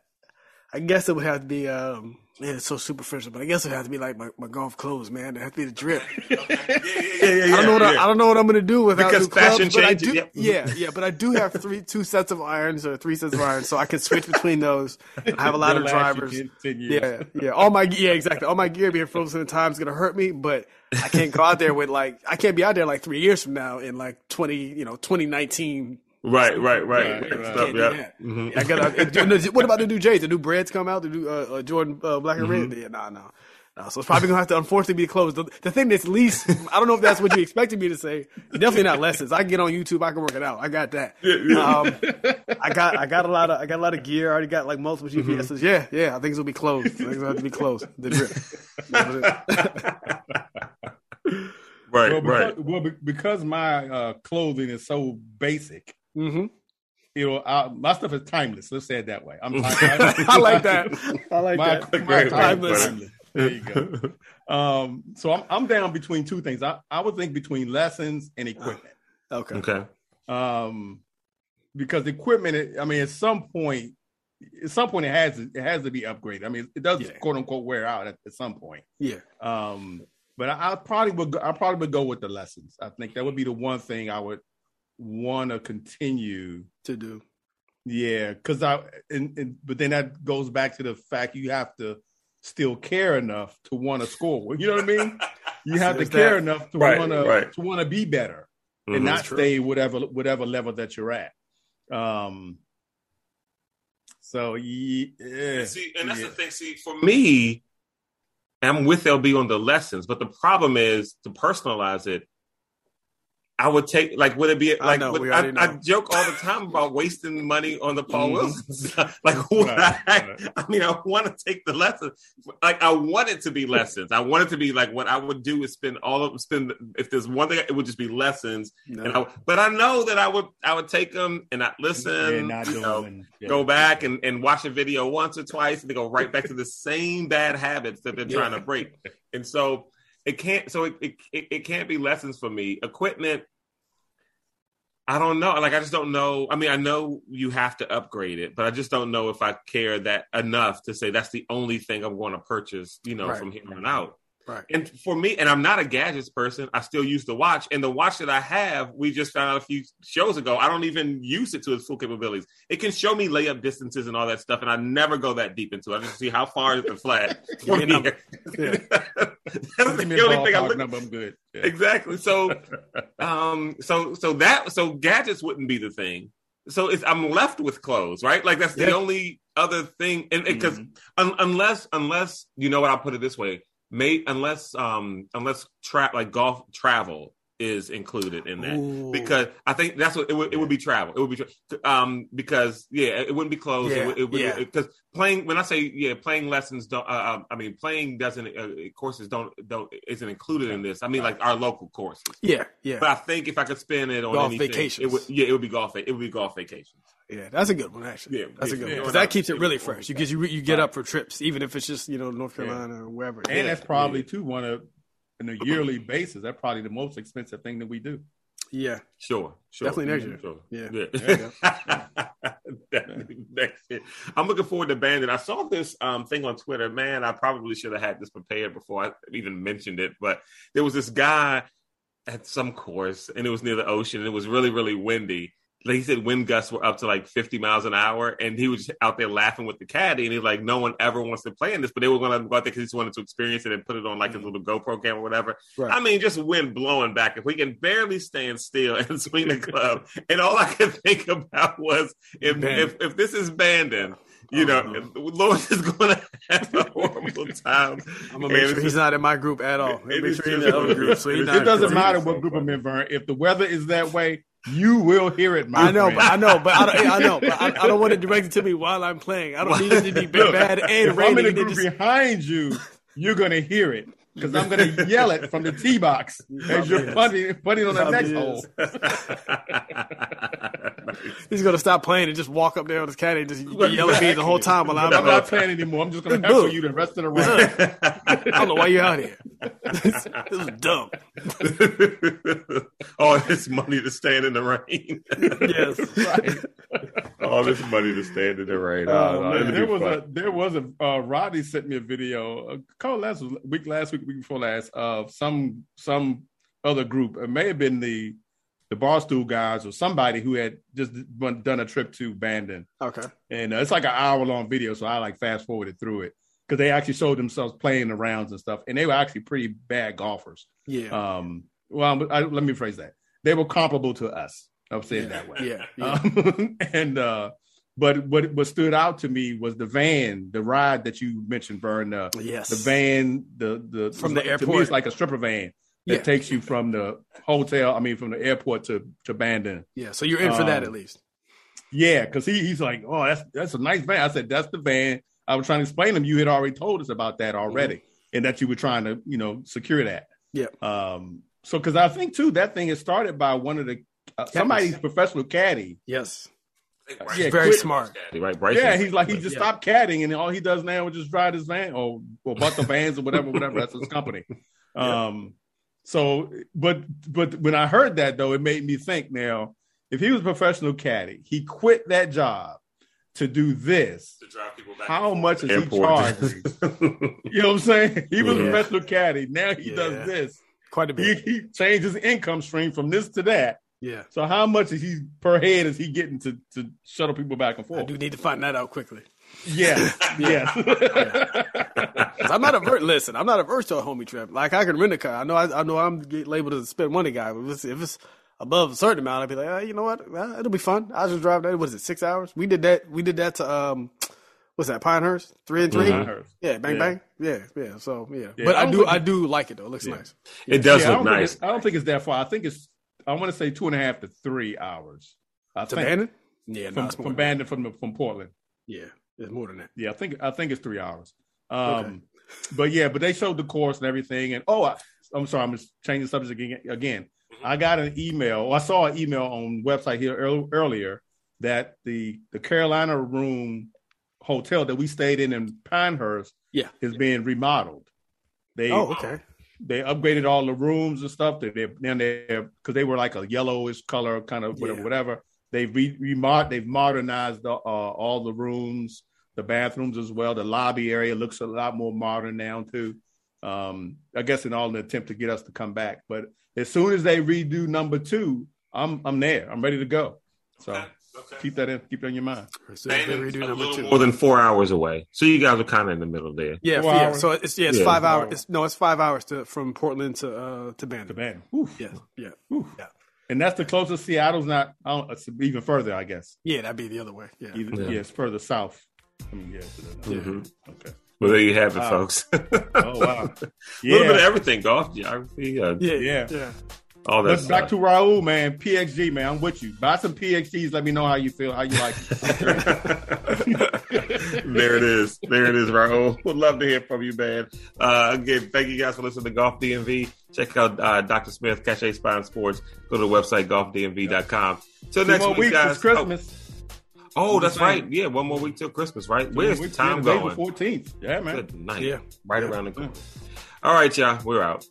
I guess it would have to be, um, man, it's so superficial, but I guess it has to be like my, my golf clothes, man. It has to be the drip. yeah, yeah, yeah, yeah, I don't know what. I, I don't know what I'm gonna do without Because new clubs, fashion but I do, yeah, yeah, but I do have three, two sets of irons or three sets of irons, so I can switch between those. I have a lot of drivers. 10 10. Yeah, yeah. All my yeah, exactly. All my gear being frozen in time is gonna hurt me, but I can't go out there with like I can't be out there like three years from now in like twenty, you know, twenty nineteen. Right, right, right. Right, right. right. Stuff, Can't yeah. do that. Mhm. I gotta. what about the new J's? The new Breds come out. The new uh, uh, Jordan uh, Black and Red. Yeah, no, no. No, so it's probably gonna have to unfortunately be closed. The, the thing that's least, I don't know if that's what you expected me to say. Definitely not lessons. I can get on YouTube. I can work it out. I got that. Um, I got, I got a lot of, I got a lot of gear. I already got like multiple GPSs. Yeah, yeah. I think it's gonna be closed. I think it's gonna have to be closed. The drip. Right, Well, because, right. well, because my uh, clothing is so basic, hmm you know, I, my stuff is timeless. Let's say it that way. I'm timeless. I like that. I like my, that. my Great, timeless. timeless. There you go. Um, so I'm I'm down between two things. I, I would think between lessons and equipment. Okay. Okay. Um, because equipment, it- I mean, at some point, at some point, it has to, it has to be upgraded. I mean, it does Yeah. quote unquote wear out at, at some point. Yeah. Um, but I, I probably would go, I probably would go with the lessons. I think that would be the one thing I would want to continue. To do. Yeah, because I and, and but then that goes back to the fact you have to still care enough to want to score. You know what I mean? You have to care that. enough to Right, want to right. to want to be better Mhm. and not True. stay whatever whatever level that you're at. Um. So ye- yeah, See, and that's yeah. the thing. See, for me, I'm with LB on the lessons, but the problem is to personalize it. I would take like would it be like know, would- I, I, joke all the time about wasting money on the Paul Mhm. Wilson stuff. like would Right, I, right. I mean I want to take the lessons like I want it to be lessons I want it to be like what I would do is spend all of spend if there's one thing it would just be lessons No. and I, but I know that I would I would take them and not listen Yeah, not you know, yeah. go back and, and watch a video once or twice and they go right back to the same bad habits that they're trying to break. And so it can't so it, it, it, can't be lessons for me. Equipment, I don't know. Like I just don't know. I mean, I know you have to upgrade it, but I just don't know if I care that enough to say that's the only thing I'm going to purchase, you know, Right. from here on out. Right. And for me, and I'm not a gadgets person, I still use the watch. And the watch that I have, we just found out a few shows ago, I don't even use it to its full capabilities. It can show me layup distances and all that stuff, and I never go that deep into it. I just see how far is the flag. Give me a number. That's the only thing I look number. I'm good. Yeah. exactly. So, um, so so that so gadgets wouldn't be the thing. So it's I'm left with clothes, right? Like that's the only other thing, and because Mhm. un- unless unless you know what I'll put it this way, may unless um unless trap like golf travel is included in that Ooh. because I think that's what it would, it would be travel. It would be tra- um because yeah, it wouldn't be closed. Yeah, it would, it would, yeah. because playing when I say yeah, playing lessons don't. Uh, uh, I mean playing doesn't uh, courses don't don't isn't included in this. I mean like our local courses. yeah, yeah, But I think if I could spend it on Golf anything, vacations. it would yeah, it would be golf. It would be golf vacations. Yeah. That's a good one, actually. Yeah, that's a good yeah. one because that keeps it really fresh. You because you you get up for trips, even if it's just you know North Carolina or wherever. And Yeah, that's probably yeah. too one of on a yearly basis. That's probably the most expensive thing that we do. yeah, Sure, sure. Definitely next year. Sure. Yeah. Yeah. Definitely next year. I'm looking forward to Bandon. I saw this um, thing on Twitter. Man, I probably should have had this prepared before I even mentioned it. But there was this guy at some course, and it was near the ocean, and it was really, really windy. Like he said, wind gusts were up to like 50 miles an hour, and he was out there laughing with the caddy. And he's like, "No one ever wants to play in this, but they were going to go out there because he just wanted to experience it and put it on like his little GoPro camera or whatever." Right. I mean, just wind blowing back. If we can barely stand still and swing the club, and all I could think about was if if, if this is Bandon, you know, Uh-huh. Lawrence is going to have a horrible time. I'm gonna make And sure he's not in my group at all. It Make sure he's in the other group. So it doesn't matter what group I'm in, Vern. If the weather is that way, you will hear it. I know, friend. but I know, but I, don't, I know, but I, I don't want it directed to me while I'm playing. I don't need it to be bad and if I'm in the group just- behind you, you're gonna hear it because I'm gonna yell it from the tee box as you're putting putting on the next is. hole. he's gonna stop playing and just walk up there with his caddy and just yell at me the whole time while I'm. I'm not playing anymore. I'm just gonna This heckle book. you the rest of the round. I don't know why you're out here. this, this is dumb. all this money to stand in the rain. Yes. Right. all this money to stand in the rain. Oh, Oh, man. it'll be there was a there was a uh, Rodney sent me a video a couple last week last week week before last of some some other group it may have been the the barstool guys or somebody who had just done done a trip to Bandon Okay. and uh, it's like an hour long video so I like fast forwarded through it because they actually showed themselves playing the rounds and stuff and they were actually pretty bad golfers Yeah. um well I, let me phrase that they were comparable to us I'll say it that way Yeah. Yeah. um, and uh, but what what stood out to me was the van, the ride that you mentioned, Vern. Uh, yes. the van, the the From the to me, airport. it's like a stripper van that Yeah. takes you from the hotel. I mean, from the airport to to Bandon. Yeah. So you're in for that Um, at least. Yeah, because he he's like, oh, that's that's a nice van. I said, that's the van. I was trying to explain to him. You had already told us about that already, and that you were trying to you know secure that. Yeah. Um. So, because I think too, that thing is started by one of the uh, somebody's professional caddy. Yes. Yeah, Very quit- smart. Right, Bryson. Yeah, he's like he just Yeah. stopped caddying, and all he does now is just drive his van or or bought the vans or whatever, whatever. That's his company. Um, so, but but when I heard that though, it made me think. Now, if he was a professional caddy, he quit that job to do this. To drive people back How much is to he the charging? You know what I'm saying? He was Yeah. a professional caddy. Now he Yeah. does this. Quite a He, bit. he changed his income stream from this to that. Yeah. So how much is he per head is he getting to to shuttle people back and I forth? do need to find that out quickly. Yes, yeah. I'm not averse. Listen, I'm not averse to a homie trip. Like I can rent a car. I know. I, I know. I'm labeled as a spend money guy. But if it's, if it's above a certain amount, I'd be like, uh, you know what? Uh, it'll be fun. I'll just drive that. What is it? Six hours? We did that. We did that to um, what's that? Pinehurst, three and 3 Pinehurst. Yeah, bang Yeah. bang. Yeah, yeah. So yeah, Yeah, but I I don't think I do like it though. It looks nice. It does Yeah, I look don't nice. I don't think it's that far. I think it's I want to say two and a half to three hours. I To think Bandon? Yeah, from, it's from than Bandon from from Portland. Yeah, it's more than that. Yeah, I think I think it's three hours. Um, Okay. but yeah, but they showed the course and everything. And oh, I, I'm sorry, I'm just changing the subject again. Again, I got an email. I saw an email on website here earl- earlier that the the Carolina Room hotel that we stayed in in Pinehurst Yeah. is being remodeled. They Oh, okay. They upgraded all the rooms and stuff. They then they because they were like a yellowish color, kind of whatever. Yeah. whatever. They've re, remod, they've modernized the, uh, all the rooms, the bathrooms as well. The lobby area looks a lot more modern now too. Um, I guess in all an attempt to get us to come back. But as soon as they redo number two, I'm I'm there. I'm ready to go. So Okay, okay. keep that in keep that in your mind. So redo number two. more than four hours away. So you guys are kind of in the middle there. Yeah, Four yeah. hours? So it's yeah, it's Yeah. five Four hours. hours. It's, no, it's five hours to from Portland to uh to Bandon. The band. Whew. Yeah, yeah, Whew. yeah, And that's the closest. Seattle's not. I don't, it's even further, I guess. yeah. That'd be the other way. Yeah, Either, Yeah. yeah. it's further south. I mean, yeah. to the- Mhm. Okay. Well, there you have it, Wow. folks. Oh wow. A little bit of everything: golf, geography, uh, yeah, Yeah. yeah. All that. But back to Raul, man. PXG, man. I'm with you. Buy some PXGs. Let me know how you feel, how you like it. there it is. There it is, Raul. Would love to hear from you, man. Uh, again, thank you guys for listening to Golf DMV. Check out uh, Dr. Smith, Cache Spine Sports. Go to the website, golfdmv.com. Till Two next more week, weeks. guys. It's Christmas. Oh, oh, that's right. Yeah, one more week till Christmas, right? Where's the time April going? 14th. Yeah, man. Good night. Yeah. Right Yeah. around the corner. All right, y'all. We're out.